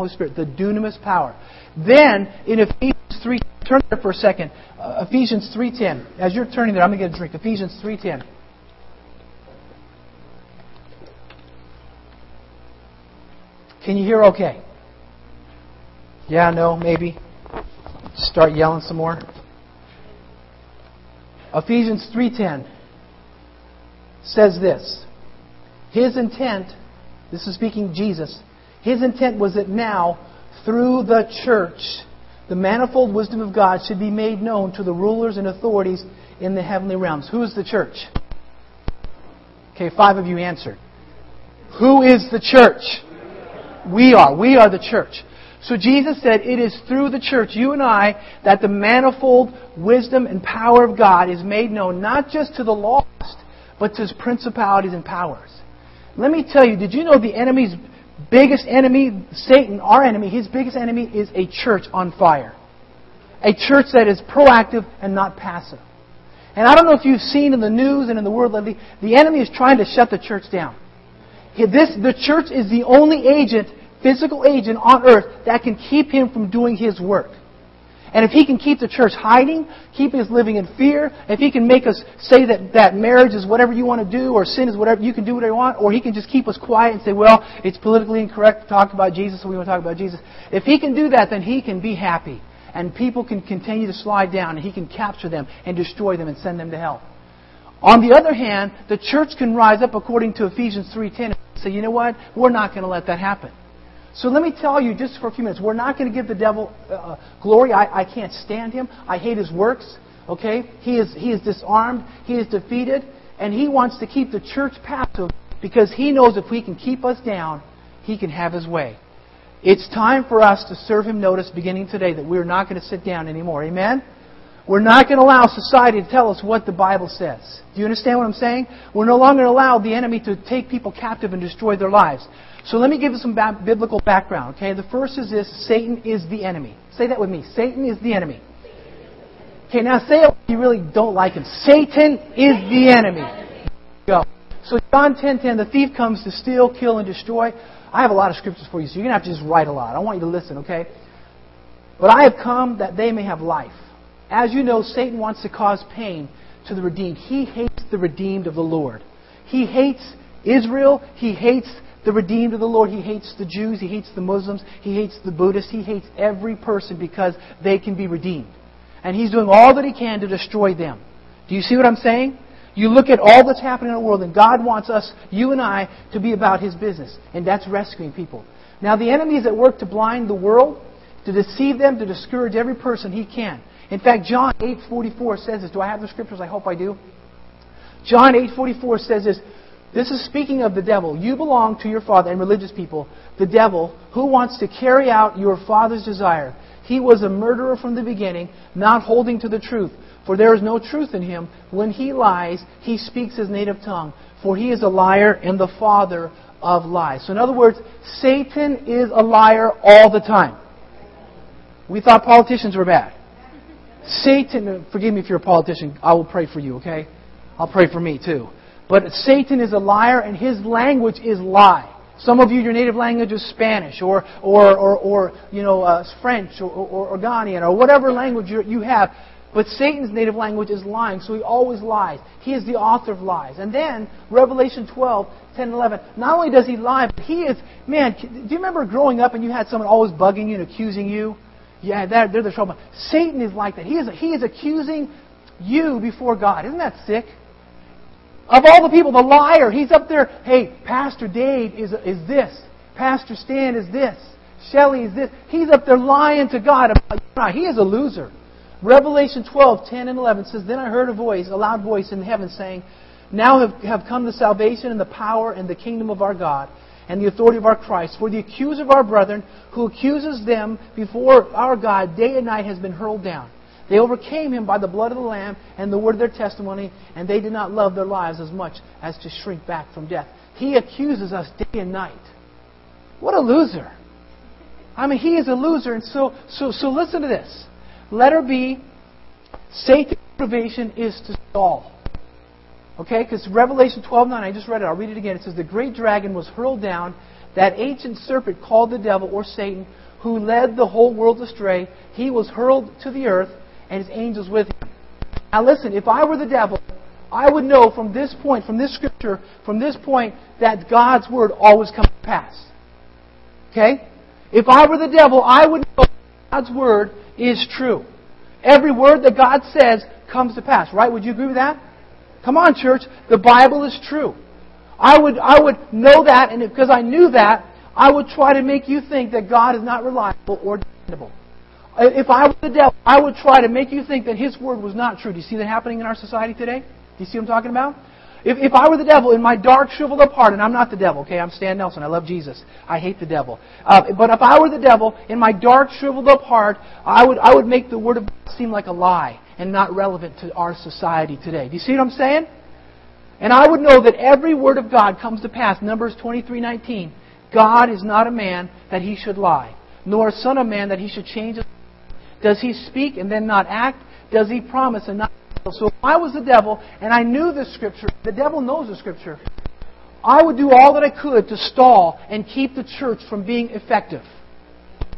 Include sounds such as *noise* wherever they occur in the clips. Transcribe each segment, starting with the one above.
Holy Spirit, the dunamis power. Then, in Ephesians 3, turn there for a second. Uh, Ephesians 3.10. As you're turning there, I'm going to get a drink. Ephesians 3.10. Can you hear okay? Yeah, no, maybe. Start yelling some more. Ephesians 3:10 says this. His intent, this is speaking Jesus, his intent was that now through the church the manifold wisdom of God should be made known to the rulers and authorities in the heavenly realms. Who is the church? Okay, five of you answered. Who is the church? We are. We are the church. So Jesus said, It is through the church, you and I, that the manifold wisdom and power of God is made known, not just to the lost, but to his principalities and powers. Let me tell you, did you know the enemy's biggest enemy, Satan, our enemy, his biggest enemy is a church on fire? A church that is proactive and not passive. And I don't know if you've seen in the news and in the world lately, the enemy is trying to shut the church down. This, the church is the only agent physical agent on earth that can keep him from doing his work. And if he can keep the church hiding, keep us living in fear, if he can make us say that, that marriage is whatever you want to do, or sin is whatever, you can do whatever you want, or he can just keep us quiet and say, well, it's politically incorrect to talk about Jesus, so we want to talk about Jesus. If he can do that, then he can be happy. And people can continue to slide down, and he can capture them and destroy them and send them to hell. On the other hand, the church can rise up according to Ephesians 3.10 and say, you know what? We're not going to let that happen. So let me tell you just for a few minutes, we're not going to give the devil uh, uh, glory. I, I can't stand him. I hate his works. Okay? He is, he is disarmed. He is defeated. And he wants to keep the church passive because he knows if we can keep us down, he can have his way. It's time for us to serve him notice beginning today that we're not going to sit down anymore. Amen? We're not going to allow society to tell us what the Bible says. Do you understand what I'm saying? We're no longer going to allow the enemy to take people captive and destroy their lives. So let me give you some ba- biblical background, okay? The first is this Satan is the enemy. Say that with me. Satan is the enemy. Okay, now say it you really don't like him. Satan is the enemy. Go. So John 10:10, 10, the thief comes to steal, kill, and destroy. I have a lot of scriptures for you, so you're gonna have to just write a lot. I want you to listen, okay? But I have come that they may have life. As you know, Satan wants to cause pain to the redeemed. He hates the redeemed of the Lord. He hates Israel. He hates the redeemed of the Lord. He hates the Jews. He hates the Muslims. He hates the Buddhists. He hates every person because they can be redeemed. And he's doing all that he can to destroy them. Do you see what I'm saying? You look at all that's happening in the world, and God wants us, you and I, to be about his business. And that's rescuing people. Now, the enemy is at work to blind the world, to deceive them, to discourage every person he can. In fact, John 8:44 says this. Do I have the scriptures? I hope I do. John 8:44 says this. This is speaking of the devil. You belong to your father and religious people, the devil, who wants to carry out your father's desire. He was a murderer from the beginning, not holding to the truth. For there is no truth in him. When he lies, he speaks his native tongue. For he is a liar and the father of lies. So, in other words, Satan is a liar all the time. We thought politicians were bad. Satan, forgive me if you're a politician, I will pray for you, okay? I'll pray for me too. But Satan is a liar and his language is lie. Some of you, your native language is Spanish or, or, or, or you know, uh, French or, or, or Ghanaian or whatever language you, have. But Satan's native language is lying, so he always lies. He is the author of lies. And then, Revelation 12, 10 and 11, not only does he lie, but he is, man, do you remember growing up and you had someone always bugging you and accusing you? Yeah, they're, they're the trouble. Satan is like that. He is, he is accusing you before God. Isn't that sick? Of all the people, the liar, he's up there, hey, Pastor Dave is, is this. Pastor Stan is this. Shelley is this. He's up there lying to God about you. He is a loser. Revelation 12, 10 and 11 says, Then I heard a voice, a loud voice in heaven saying, Now have, have come the salvation and the power and the kingdom of our God and the authority of our Christ. For the accuser of our brethren, who accuses them before our God day and night, has been hurled down. They overcame him by the blood of the Lamb and the word of their testimony, and they did not love their lives as much as to shrink back from death. He accuses us day and night. What a loser. I mean, he is a loser. And so, so, so listen to this. Letter B, Satan's motivation is to stall. Okay? Because Revelation 12 9, I just read it. I'll read it again. It says, The great dragon was hurled down, that ancient serpent called the devil or Satan, who led the whole world astray, he was hurled to the earth and his angels with him. Now listen, if I were the devil, I would know from this point, from this scripture, from this point, that God's word always comes to pass. Okay? If I were the devil, I would know God's word is true. Every word that God says comes to pass, right? Would you agree with that? Come on, church. The Bible is true. I would, I would know that, and because I knew that, I would try to make you think that God is not reliable or dependable. If I were the devil, I would try to make you think that His word was not true. Do you see that happening in our society today? Do you see what I'm talking about? If, if I were the devil in my dark, shriveled up heart, and I'm not the devil, okay, I'm Stan Nelson, I love Jesus, I hate the devil. Uh, but if I were the devil in my dark, shriveled up heart, I would, I would make the word of God seem like a lie and not relevant to our society today. Do you see what I'm saying? And I would know that every word of God comes to pass. Numbers 23:19. God is not a man that he should lie, nor a son of man that he should change his does he speak and then not act? Does he promise and not fulfill? So if I was the devil and I knew the scripture, the devil knows the scripture, I would do all that I could to stall and keep the church from being effective.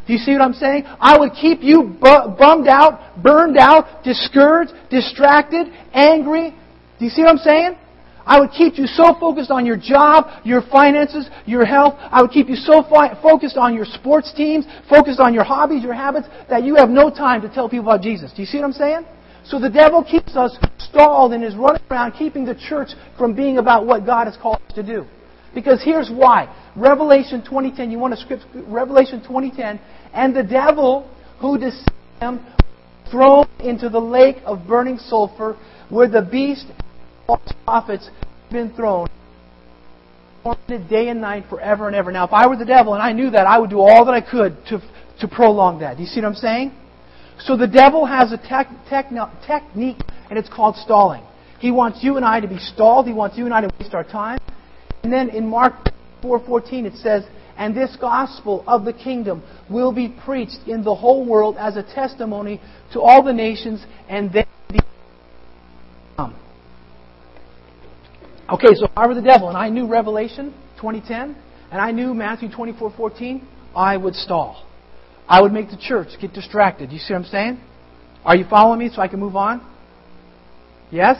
Do you see what I'm saying? I would keep you bummed out, burned out, discouraged, distracted, angry. Do you see what I'm saying? I would keep you so focused on your job, your finances, your health. I would keep you so fi- focused on your sports teams, focused on your hobbies, your habits, that you have no time to tell people about Jesus. Do you see what I'm saying? So the devil keeps us stalled and is running around keeping the church from being about what God has called us to do. Because here's why. Revelation 2010, you want to script Revelation 2010, and the devil who deceived them thrown into the lake of burning sulfur where the beast false prophets have been thrown day and night forever and ever. Now, if I were the devil and I knew that, I would do all that I could to, to prolong that. Do you see what I'm saying? So the devil has a tech, technique, and it's called stalling. He wants you and I to be stalled. He wants you and I to waste our time. And then in Mark 4:14 it says, "And this gospel of the kingdom will be preached in the whole world as a testimony to all the nations, and then Okay, so if I were the devil and I knew Revelation 2010 and I knew Matthew 24:14, I would stall. I would make the church get distracted. You see what I'm saying? Are you following me so I can move on? Yes?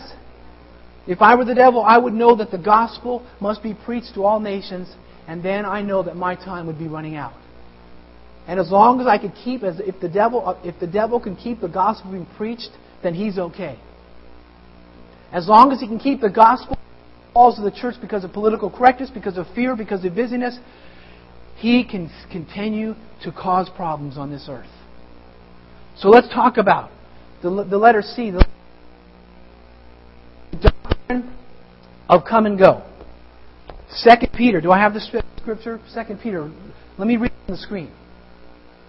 If I were the devil, I would know that the gospel must be preached to all nations, and then I know that my time would be running out. And as long as I could keep, as if the devil, uh, if the devil can keep the gospel being preached, then he's okay. As long as he can keep the gospel calls of the church because of political correctness, because of fear, because of busyness, he can continue to cause problems on this earth. So let's talk about the, the letter C, the doctrine of come and go. Second Peter. Do I have the scripture? Second Peter. Let me read on the screen.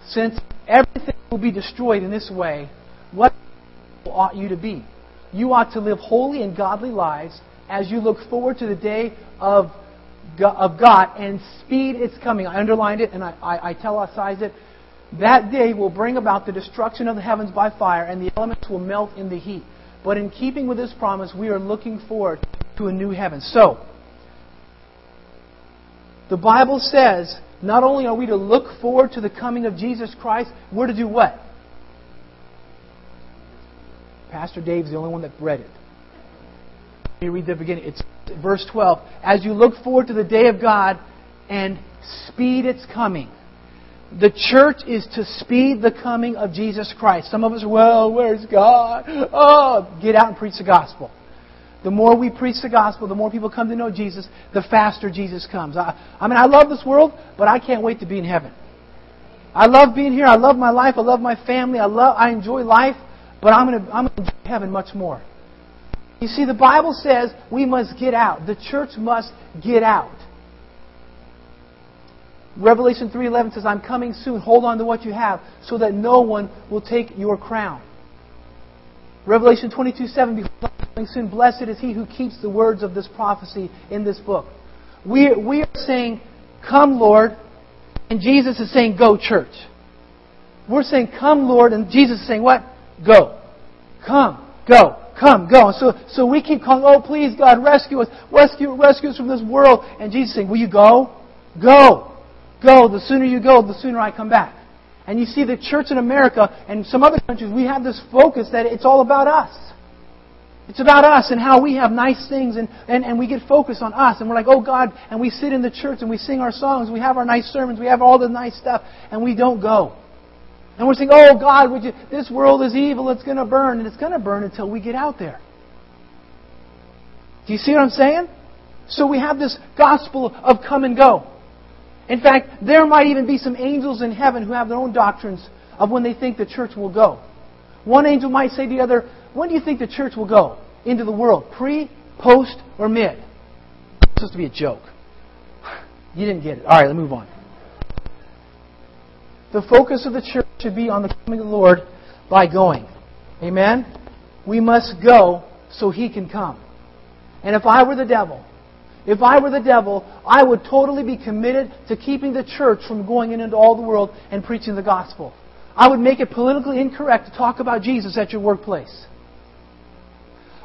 Since everything will be destroyed in this way, what ought you to be? You ought to live holy and godly lives as you look forward to the day of of God and speed its coming. I underlined it and I, I, italicized it. That day will bring about the destruction of the heavens by fire, and the elements will melt in the heat. But in keeping with this promise, we are looking forward to a new heaven. So, the Bible says not only are we to look forward to the coming of Jesus Christ, we're to do what? Pastor Dave's the only one that read it. Read the beginning. It's verse 12. As you look forward to the day of God and speed its coming. The church is to speed the coming of Jesus Christ. Some of us well, where's God? Oh, get out and preach the gospel. The more we preach the gospel, the more people come to know Jesus, the faster Jesus comes. I, I mean, I love this world, but I can't wait to be in heaven. I love being here. I love my life. I love my family. I love, I enjoy life, but I'm to, I'm going to enjoy heaven much more. You see, the Bible says we must get out. The church must get out. Revelation 3:11 says, "I'm coming soon. Hold on to what you have, so that no one will take your crown." Revelation 22:7, "Behold, I'm coming soon. Blessed is he who keeps the words of this prophecy in this book." We we are saying, "Come, Lord," and Jesus is saying, "Go, church." We're saying, "Come, Lord," and Jesus is saying, "What? Go, come, go." Come, go. So, so we keep calling, oh, please, God, rescue us. Rescue, rescue us from this world. And Jesus saying, will you go? Go. go, the sooner you go, the sooner I come back. And you see the church in America and some other countries, we have this focus that it's all about us. It's about us and how we have nice things and, and, and we get focused on us and we're like, oh God, and we sit in the church and we sing our songs, we have our nice sermons, we have all the nice stuff, and we don't go. And we're saying, oh God, would you, this world is evil, it's going to burn, and it's going to burn until we get out there. Do you see what I'm saying? So we have this gospel of come and go. In fact, there might even be some angels in heaven who have their own doctrines of when they think the church will go. One angel might say to the other, when do you think the church will go into the world? Pre, post, or mid? It's supposed to be a joke. *sighs* You didn't get it. All right, let's move on. The focus of the church should be on the coming of the Lord by going. Amen? We must go so He can come. And if I were the devil, if I were the devil, I would totally be committed to keeping the church from going into all the world and preaching the gospel. I would make it politically incorrect to talk about Jesus at your workplace.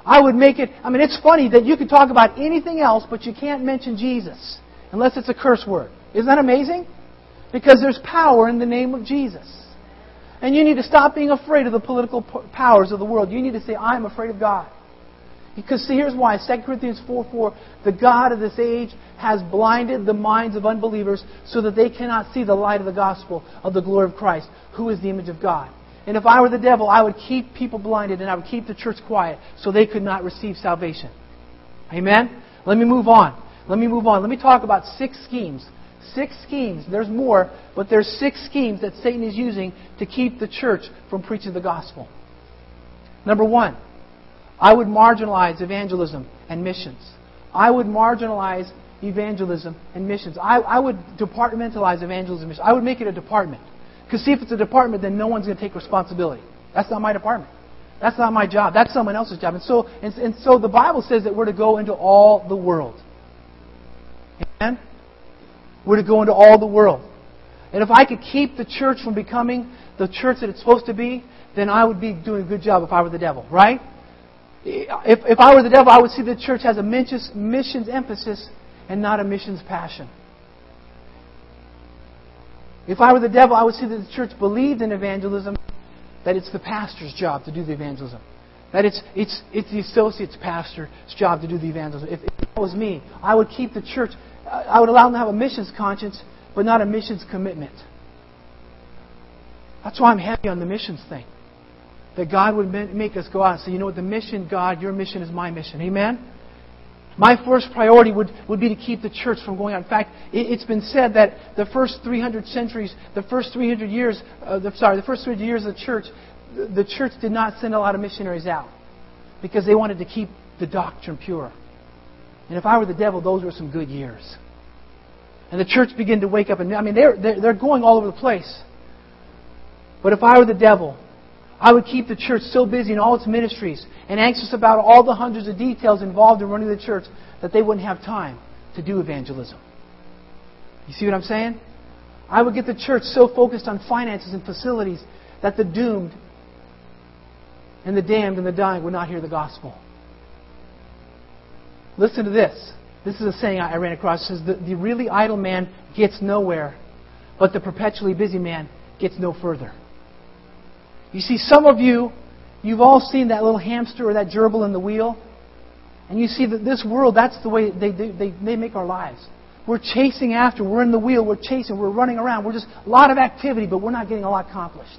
I would make it, I mean, it's funny that you can talk about anything else, but you can't mention Jesus unless it's a curse word. Isn't that amazing? Because there's power in the name of Jesus. And you need to stop being afraid of the political powers of the world. You need to say, I'm afraid of God. Because see, here's why. 2 Corinthians 4 4, the God of this age has blinded the minds of unbelievers so that they cannot see the light of the gospel of the glory of Christ, who is the image of God. And if I were the devil, I would keep people blinded and I would keep the church quiet so they could not receive salvation. Amen? Let me move on. Let me move on. Let me talk about six schemes. Six schemes. There's more, but there's six schemes that Satan is using to keep the church from preaching the gospel. Number one, I would marginalize evangelism and missions. I would marginalize evangelism and missions. I, I would departmentalize evangelism and missions. I would make it a department. Because see, if it's a department, then no one's going to take responsibility. That's not my department. That's not my job. That's someone else's job. And so, and, and so the Bible says that we're to go into all the world. Amen? We're to go into all the world. And if I could keep the church from becoming the church that it's supposed to be, then I would be doing a good job if I were the devil, right? If, if I were the devil, I would see the church has a missions emphasis and not a missions passion. If I were the devil, I would see that the church believed in evangelism, that it's the pastor's job to do the evangelism. That it's, it's, it's the associate's pastor's job to do the evangelism. If, it was me, I would keep the church, I would allow them to have a missions conscience, but not a missions commitment. That's why I'm heavy on the missions thing. That God would make us go out and say, you know what, the mission, God, your mission is my mission. Amen? My first priority would, would be to keep the church from going out. In fact, it, has been said that the first 300 centuries, the first 300 years, uh, the, sorry, the first 300 years of the church, the, church did not send a lot of missionaries out because they wanted to keep the doctrine pure. And if I were the devil, those were some good years. And the church began to wake up. And I mean, they're, they're, they're going all over the place. But if I were the devil, I would keep the church so busy in all its ministries and anxious about all the hundreds of details involved in running the church that they wouldn't have time to do evangelism. You see what I'm saying? I would get the church so focused on finances and facilities that the doomed and the damned and the dying would not hear the gospel. Listen to this. This is a saying I ran across. It says, the, the really idle man gets nowhere, but the perpetually busy man gets no further. You see, some of you, you've all seen that little hamster or that gerbil in the wheel. And you see that this world, that's the way they, they, they make our lives. We're chasing after, we're in the wheel, we're chasing, we're running around. We're just a lot of activity, but we're not getting a lot accomplished.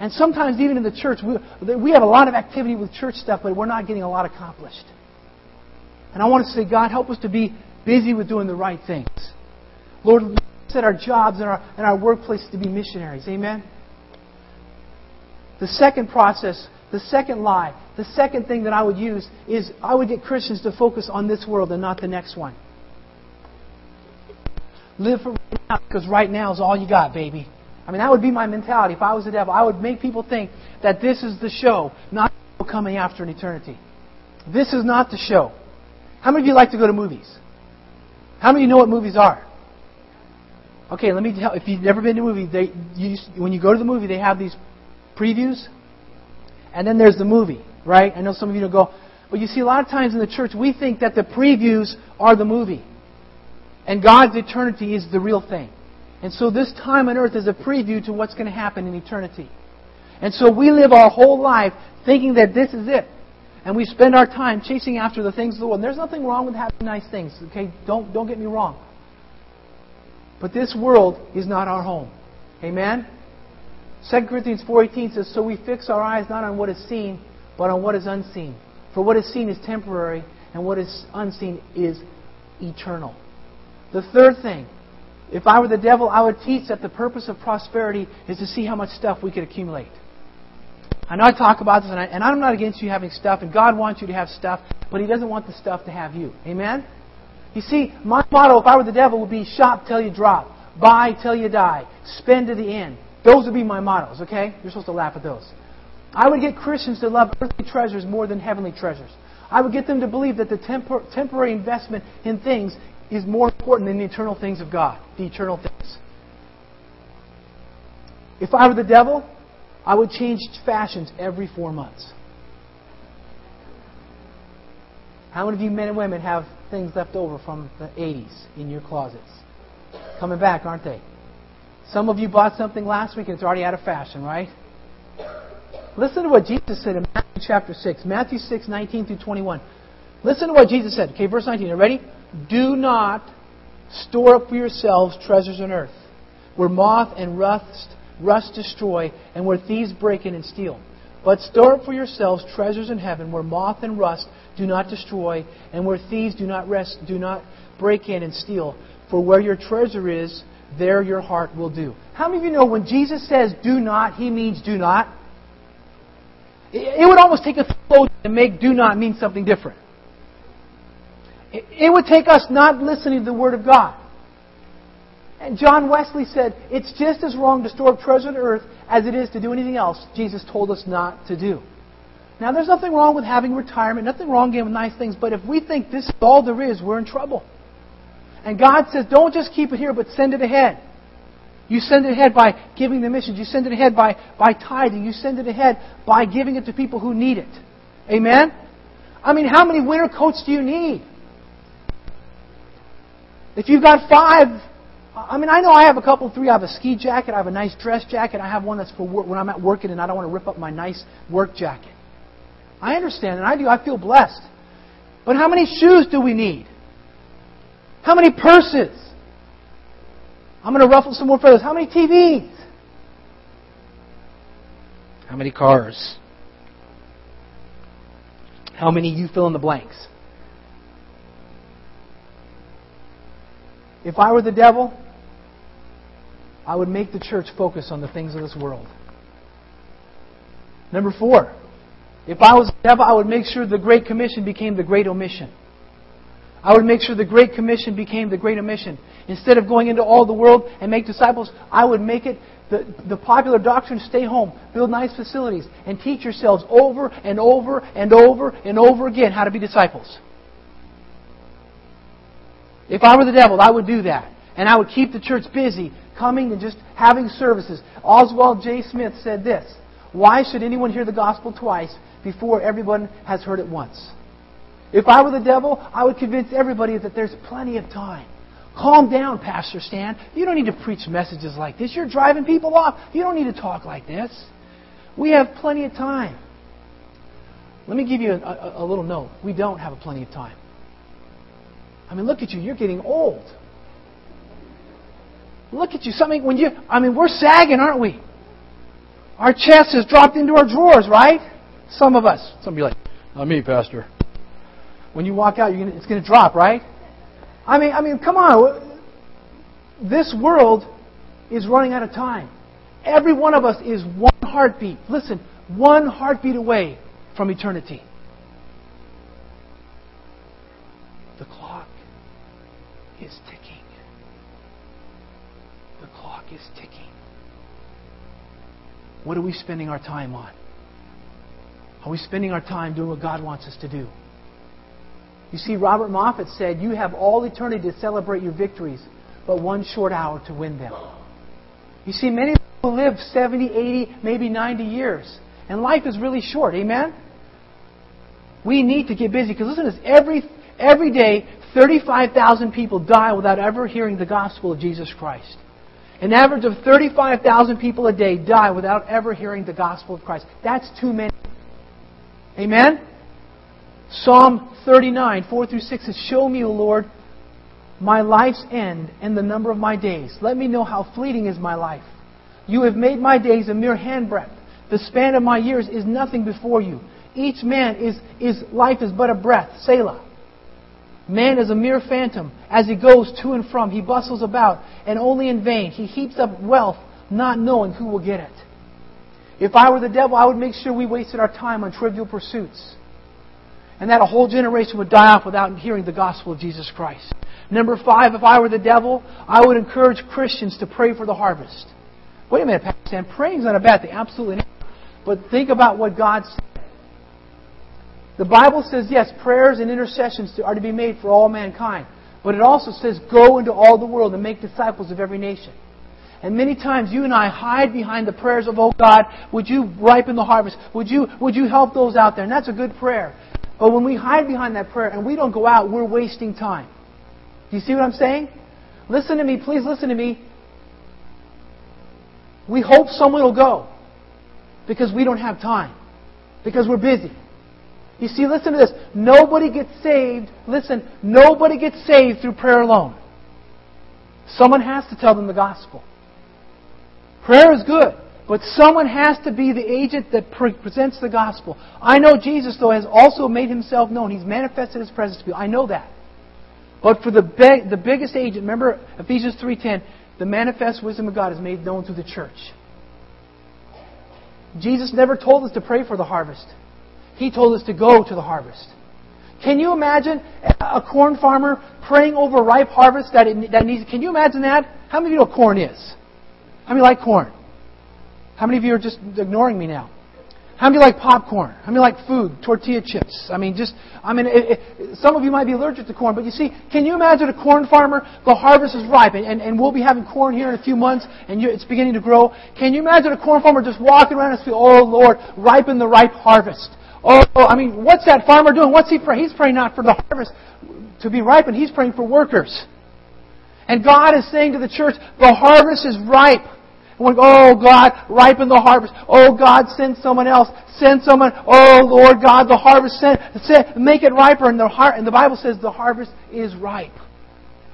And sometimes, even in the church, we, we have a lot of activity with church stuff, but we're not getting a lot accomplished. And I want to say, God, help us to be busy with doing the right things. Lord, set our jobs and our, and our workplace to be missionaries. Amen? The second process, the second lie, the second thing that I would use is I would get Christians to focus on this world and not the next one. Live for right now because right now is all you got, baby. I mean, that would be my mentality. If I was the devil, I would make people think that this is the show, not coming after an eternity. This is not the show. How many of you like to go to movies? How many of you know what movies are? Okay, let me tell. If you've never been to a movie, they, you, when you go to the movie, they have these previews, and then there's the movie, right? I know some of you don't go, but you see, a lot of times in the church, we think that the previews are the movie, and God's eternity is the real thing. And so this time on earth is a preview to what's going to happen in eternity. And so we live our whole life thinking that this is it. And we spend our time chasing after the things of the world. And there's nothing wrong with having nice things, okay? Don't, don't get me wrong. But this world is not our home. Amen? 2 Corinthians 4.18 says, So we fix our eyes not on what is seen, but on what is unseen. For what is seen is temporary, and what is unseen is eternal. The third thing, if I were the devil, I would teach that the purpose of prosperity is to see how much stuff we could accumulate. I know I talk about this, and, I, and I'm not against you having stuff, and God wants you to have stuff, but He doesn't want the stuff to have you. Amen? You see, my motto, if I were the devil, would be shop till you drop, buy till you die, spend to the end. Those would be my mottos, okay? You're supposed to laugh at those. I would get Christians to love earthly treasures more than heavenly treasures. I would get them to believe that the tempor- temporary investment in things is more important than the eternal things of God, the eternal things. If I were the devil, I would change fashions every four months. How many of you men and women have things left over from the 80s in your closets? Coming back, aren't they? Some of you bought something last week and it's already out of fashion, right? Listen to what Jesus said in Matthew chapter 6. Matthew 6, 19 through 21. Listen to what Jesus said. Okay, verse 19. Are you ready? Do not store up for yourselves treasures on earth, where moth and rust, rust destroy, and where thieves break in and steal. But store up for yourselves treasures in heaven, where moth and rust do not destroy, and where thieves do not rest, do not break in and steal. For where your treasure is, there your heart will do. How many of you know when Jesus says do not, he means do not? It would almost take a theologian to make do not mean something different. It would take us not listening to the Word of God. And John Wesley said, it's just as wrong to store up treasure on earth as it is to do anything else Jesus told us not to do. Now, there's nothing wrong with having retirement, nothing wrong with nice things, but if we think this is all there is, we're in trouble. And God says, don't just keep it here, but send it ahead. You send it ahead by giving the missions. You send it ahead by, by tithing. You send it ahead by giving it to people who need it. Amen? I mean, how many winter coats do you need? If you've got five, I mean, I know I have a couple, three. I have a ski jacket. I have a nice dress jacket. I have one that's for work, when I'm at working and I don't want to rip up my nice work jacket. I understand, and I do. I feel blessed. But how many shoes do we need? How many purses? I'm going to ruffle some more feathers. How many TVs? How many cars? How many you fill in the blanks? If I were the devil, I would make the church focus on the things of this world. Number four, if I was the devil, I would make sure the Great Commission became the Great Omission. I would make sure the Great Commission became the Great Omission. Instead of going into all the world and make disciples, I would make it the, the popular doctrine stay home, build nice facilities, and teach yourselves over and over and over and over again how to be disciples. If I were the devil, I would do that. And I would keep the church busy, coming and just having services. Oswald J. Smith said this Why should anyone hear the gospel twice before everyone has heard it once? If I were the devil, I would convince everybody that there's plenty of time. Calm down, Pastor Stan. You don't need to preach messages like this. You're driving people off. You don't need to talk like this. We have plenty of time. Let me give you a, a, a little note. We don't have a plenty of time. I mean, look at you. You're getting old. Look at you. Something when you, I mean, we're sagging, aren't we? Our chest has dropped into our drawers, right? Some of us. Some of you like, not me, Pastor. When you walk out, gonna, it's going to drop, right? I mean, I mean, come on. This world is running out of time. Every one of us is one heartbeat. Listen, one heartbeat away from eternity. Is ticking. The clock is ticking. What are we spending our time on? Are we spending our time doing what God wants us to do? You see, Robert Moffat said, You have all eternity to celebrate your victories, but one short hour to win them. You see, many people live 70, 80, maybe 90 years, and life is really short. Amen? We need to get busy because listen to this every, every day, 35,000 people die without ever hearing the gospel of Jesus Christ. An average of 35,000 people a day die without ever hearing the gospel of Christ. That's too many. Amen? Psalm 39, 4 through 6 says, Show me, O Lord, my life's end and the number of my days. Let me know how fleeting is my life. You have made my days a mere handbreadth. The span of my years is nothing before you. Each man is, is life is but a breath. Selah. Man is a mere phantom. As he goes to and from, he bustles about, and only in vain. He heaps up wealth, not knowing who will get it. If I were the devil, I would make sure we wasted our time on trivial pursuits. And that a whole generation would die off without hearing the gospel of Jesus Christ. Number five, if I were the devil, I would encourage Christians to pray for the harvest. Wait a minute, Pastor Sam. Praying's not a bad thing. Absolutely not. But think about what God said. The Bible says, yes, prayers and intercessions are to be made for all mankind. But it also says, go into all the world and make disciples of every nation. And many times you and I hide behind the prayers of, oh God, would you ripen the harvest? Would you, would you help those out there? And that's a good prayer. But when we hide behind that prayer and we don't go out, we're wasting time. Do you see what I'm saying? Listen to me, please listen to me. We hope someone will go because we don't have time, because we're busy. You see, listen to this. Nobody gets saved. Listen, nobody gets saved through prayer alone. Someone has to tell them the gospel. Prayer is good, but someone has to be the agent that pre- presents the gospel. I know Jesus, though, has also made himself known. He's manifested his presence to you. I know that. But for the, be- the biggest agent, remember Ephesians 3.10, the manifest wisdom of God is made known through the church. Jesus never told us to pray for the harvest. He told us to go to the harvest. Can you imagine a corn farmer praying over ripe harvest that, it, that needs? Can you imagine that? How many of you know what corn is? How many like corn? How many of you are just ignoring me now? How many like popcorn? How many like food, tortilla chips? I mean, just, I mean, it, it, some of you might be allergic to corn, but you see, can you imagine a corn farmer? The harvest is ripe, and, and, and we'll be having corn here in a few months, and you, it's beginning to grow. Can you imagine a corn farmer just walking around and saying, Oh Lord, ripen the ripe harvest? Oh, oh, I mean, what's that farmer doing? What's he praying? He's praying not for the harvest to be ripened. He's praying for workers. And God is saying to the church, the harvest is ripe. And we go, oh God, ripen the harvest. Oh God, send someone else. Send someone. Oh Lord God, the harvest, send, send make it riper. And the, har- and the Bible says the harvest is ripe.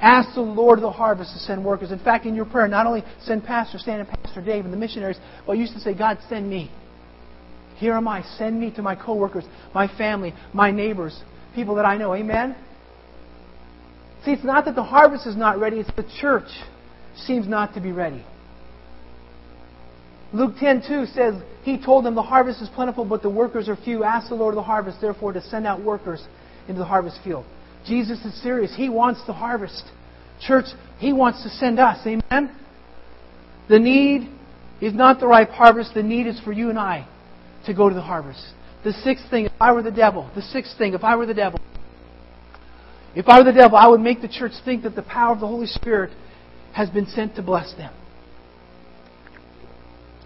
Ask the Lord of the harvest to send workers. In fact, in your prayer, not only send Pastor Stan and Pastor Dave and the missionaries, but you used to say, God, send me. Here am I. Send me to my coworkers, my family, my neighbors, people that I know. Amen? See, it's not that the harvest is not ready, it's the church seems not to be ready. Luke 10:2 says, He told them, The harvest is plentiful, but the workers are few. Ask the Lord of the harvest, therefore, to send out workers into the harvest field. Jesus is serious. He wants the harvest. Church, He wants to send us. Amen? The need is not the ripe harvest. The need is for you and I to go to the harvest. The sixth thing, if I were the devil, the sixth thing, if I were the devil, if I were the devil, I would make the church think that the power of the Holy Spirit has been sent to bless them.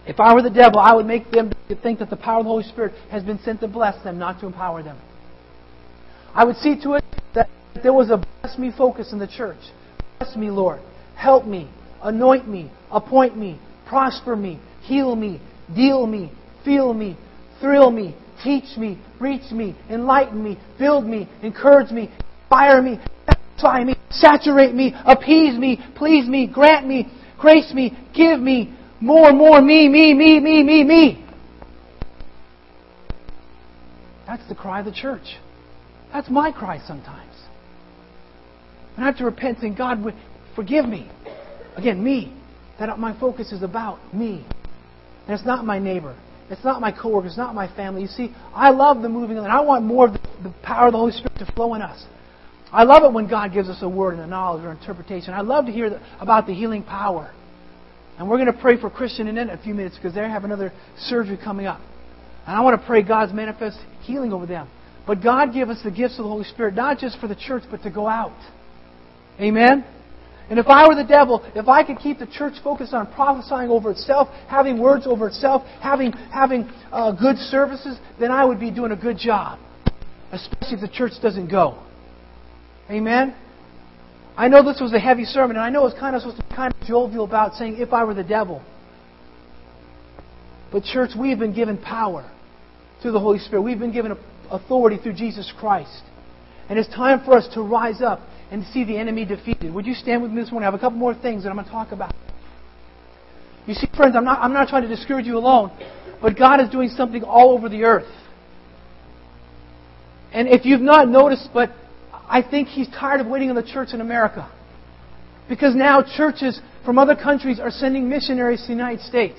If I were the devil, I would make them think that the power of the Holy Spirit has been sent to bless them, not to empower them. I would see to it that there was a bless me focus in the church. Bless me, Lord. Help me. Anoint me. Appoint me. Prosper me. Heal me. Deal me. Feel me thrill me, teach me, reach me, enlighten me, build me, encourage me, inspire me, satisfy me, saturate me, appease me, please me, grant me, grace me, give me, more, more, me, me, me, me, me, me. That's the cry of the church. That's my cry sometimes. And I have to repent saying, God, forgive me. Again, me. That my focus is about me. And it's not my neighbor. It's not my coworkers. It's not my family. You see, I love the moving and I want more of the, power of the Holy Spirit to flow in us. I love it when God gives us a word and a knowledge or interpretation. I love to hear about the healing power. And we're going to pray for Christian in a few minutes because they have another surgery coming up. And I want to pray God's manifest healing over them. But God give us the gifts of the Holy Spirit, not just for the church, but to go out. Amen? And if I were the devil, if I could keep the church focused on prophesying over itself, having words over itself, having, having uh, good services, then I would be doing a good job. Especially if the church doesn't go. Amen? I know this was a heavy sermon, and I know it's kind of supposed to be kind of jovial about saying, if I were the devil. But, church, we have been given power through the Holy Spirit. We've been given authority through Jesus Christ. And it's time for us to rise up and see the enemy defeated. Would you stand with me this morning? I have a couple more things that I'm going to talk about. You see, friends, I'm not, I'm not trying to discourage you alone, but God is doing something all over the earth. And if you've not noticed, but I think He's tired of waiting on the church in America. Because now churches from other countries are sending missionaries to the United States.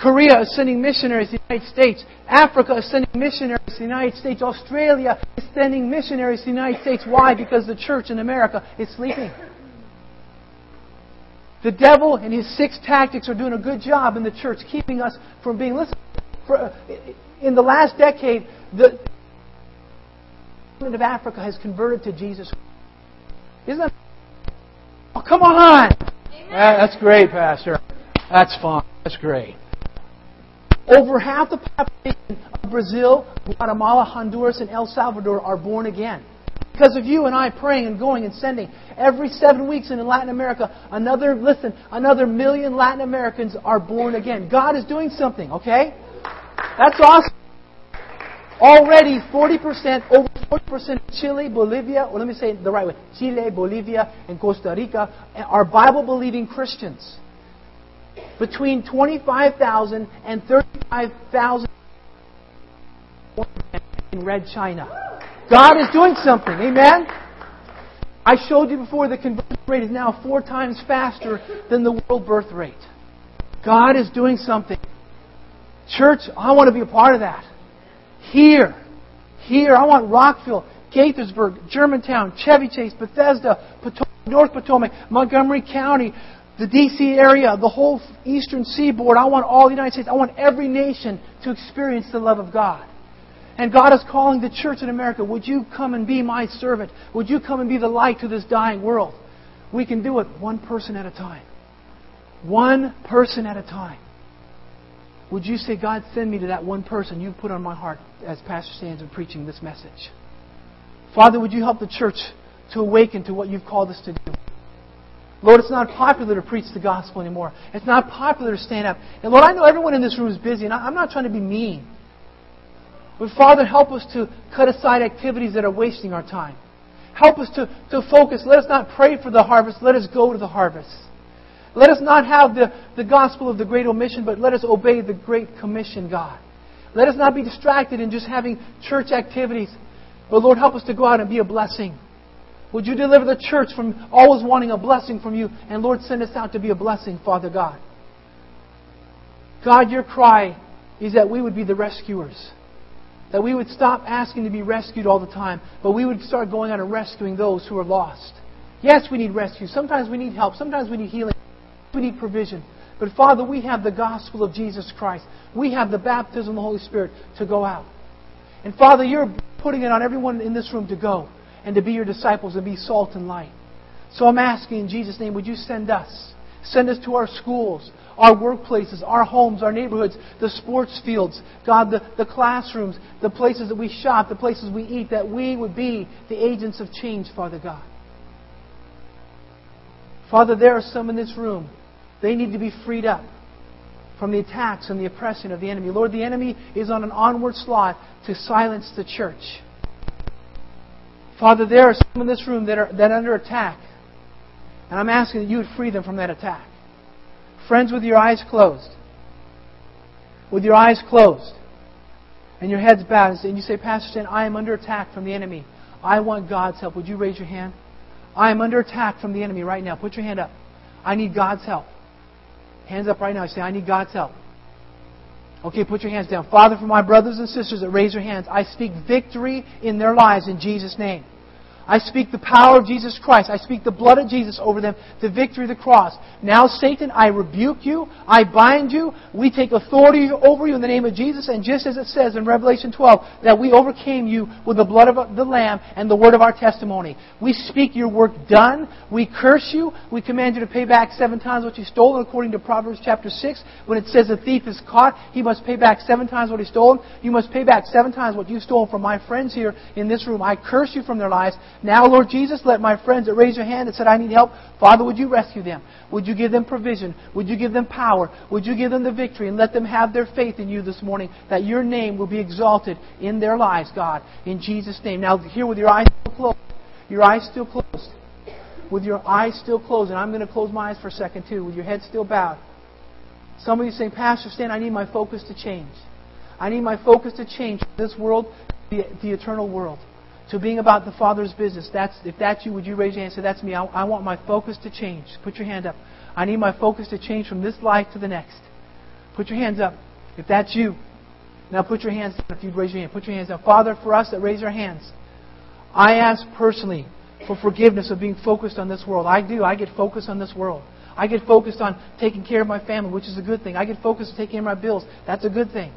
Korea is sending missionaries to the United States. Africa is sending missionaries to the United States. Australia is sending missionaries to the United States. Why? Because the church in America is sleeping. The devil and his six tactics are doing a good job in the church, keeping us from being. Listen, for, in the last decade, the continent of Africa has converted to Jesus. Isn't that? Oh, come on! that's great, Pastor. That's fine. That's great. Over half the population of Brazil, Guatemala, Honduras, and El Salvador are born again. Because of you and I praying and going and sending. Every seven weeks in Latin America, another, listen, another million Latin Americans are born again. God is doing something, okay? That's awesome. Already 40%, over 40% Chile, Bolivia, or let me say it the right way, Chile, Bolivia, and Costa Rica are Bible believing Christians between 25,000 and 35,000 in Red China. God is doing something. Amen? I showed you before the conversion rate is now four times faster than the world birth rate. God is doing something. Church, I want to be a part of that. Here. Here. I want Rockville, Gaithersburg, Germantown, Chevy Chase, Bethesda, North Potomac, Montgomery County, the D.C. area, the whole eastern seaboard. I want all the United States. I want every nation to experience the love of God. And God is calling the church in America, would you come and be my servant? Would you come and be the light to this dying world? We can do it one person at a time. One person at a time. Would you say, God, send me to that one person you put on my heart as Pastor stands and preaching this message? Father, would you help the church to awaken to what you've called us to do? Lord, it's not popular to preach the gospel anymore. It's not popular to stand up. And Lord, I know everyone in this room is busy, and I'm not trying to be mean. But Father, help us to cut aside activities that are wasting our time. Help us to, to focus. Let us not pray for the harvest. Let us go to the harvest. Let us not have the, the gospel of the great omission, but let us obey the great commission, God. Let us not be distracted in just having church activities. But Lord, help us to go out and be a blessing. Would you deliver the church from always wanting a blessing from you? And Lord, send us out to be a blessing, Father God. God, your cry is that we would be the rescuers. That we would stop asking to be rescued all the time, but we would start going out and rescuing those who are lost. Yes, we need rescue. Sometimes we need help. Sometimes we need healing. We need provision. But Father, we have the gospel of Jesus Christ. We have the baptism of the Holy Spirit to go out. And Father, you're putting it on everyone in this room to go and to be your disciples and be salt and light. So I'm asking in Jesus' name, would you send us? Send us to our schools, our workplaces, our homes, our neighborhoods, the sports fields, God, the, the classrooms, the places that we shop, the places we eat, that we would be the agents of change, Father God. Father, there are some in this room. They need to be freed up from the attacks and the oppression of the enemy. Lord, the enemy is on an onward slot to silence the church. Father, there are some in this room that are, that are under attack. And I'm asking that you would free them from that attack. Friends, with your eyes closed, with your eyes closed, and your heads bowed, and you say, Pastor Stan, I am under attack from the enemy. I want God's help. Would you raise your hand? I am under attack from the enemy right now. Put your hand up. I need God's help. Hands up right now. Say, I need God's help. Okay, put your hands down. Father, for my brothers and sisters that raise their hands, I speak victory in their lives in Jesus' name. I speak the power of Jesus Christ. I speak the blood of Jesus over them, the victory of the cross. Now, Satan, I rebuke you. I bind you. We take authority over you in the name of Jesus. And just as it says in Revelation 12, that we overcame you with the blood of the Lamb and the word of our testimony. We speak your work done. We curse you. We command you to pay back seven times what you stole, according to Proverbs chapter 6. When it says a thief is caught, he must pay back seven times what he stole. You must pay back seven times what you stole from my friends here in this room. I curse you from their lives. Now, Lord Jesus, let my friends that raised their hand and said, I need help, Father, would you rescue them? Would you give them provision? Would you give them power? Would you give them the victory? And let them have their faith in you this morning, that your name will be exalted in their lives, God, in Jesus' name. Now, here with your eyes still closed, your eyes still closed, with your eyes still closed, and I'm going to close my eyes for a second too, with your head still bowed. Somebody saying, Pastor Stan, I need my focus to change. I need my focus to change from this world to the, the eternal world to being about the Father's business. That's, if that's you, would you raise your hand and say, That's me. I, I want my focus to change. Put your hand up. I need my focus to change from this life to the next. Put your hands up. If that's you, now put your hands down if you'd raise your hand. Put your hands down. Father, for us that raise our hands, I ask personally for forgiveness of being focused on this world. I do. I get focused on this world. I get focused on taking care of my family, which is a good thing. I get focused on taking care of my bills. That's a good thing.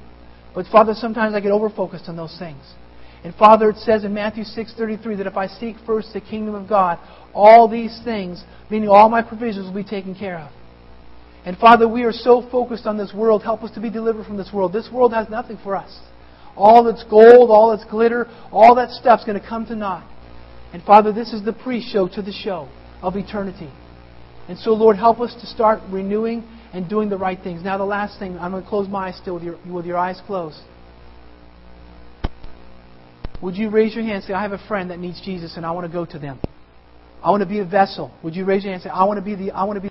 But Father, sometimes I get over focused on those things. And Father, it says in Matthew 6:33 that if I seek first the kingdom of God, all these things, meaning all my provisions, will be taken care of. And Father, we are so focused on this world. Help us to be delivered from this world. This world has nothing for us. All that's gold, all that's glitter, all that stuff's going to come to naught. And Father, this is the pre-show to the show of eternity. And so, Lord, help us to start renewing and doing the right things. Now, the last thing, I'm going to close my eyes still with your, with your eyes closed. Would you raise your hand and say, I have a friend that needs Jesus and I want to go to them? I want to be a vessel. Would you raise your hand and say, I want to be the, I want to be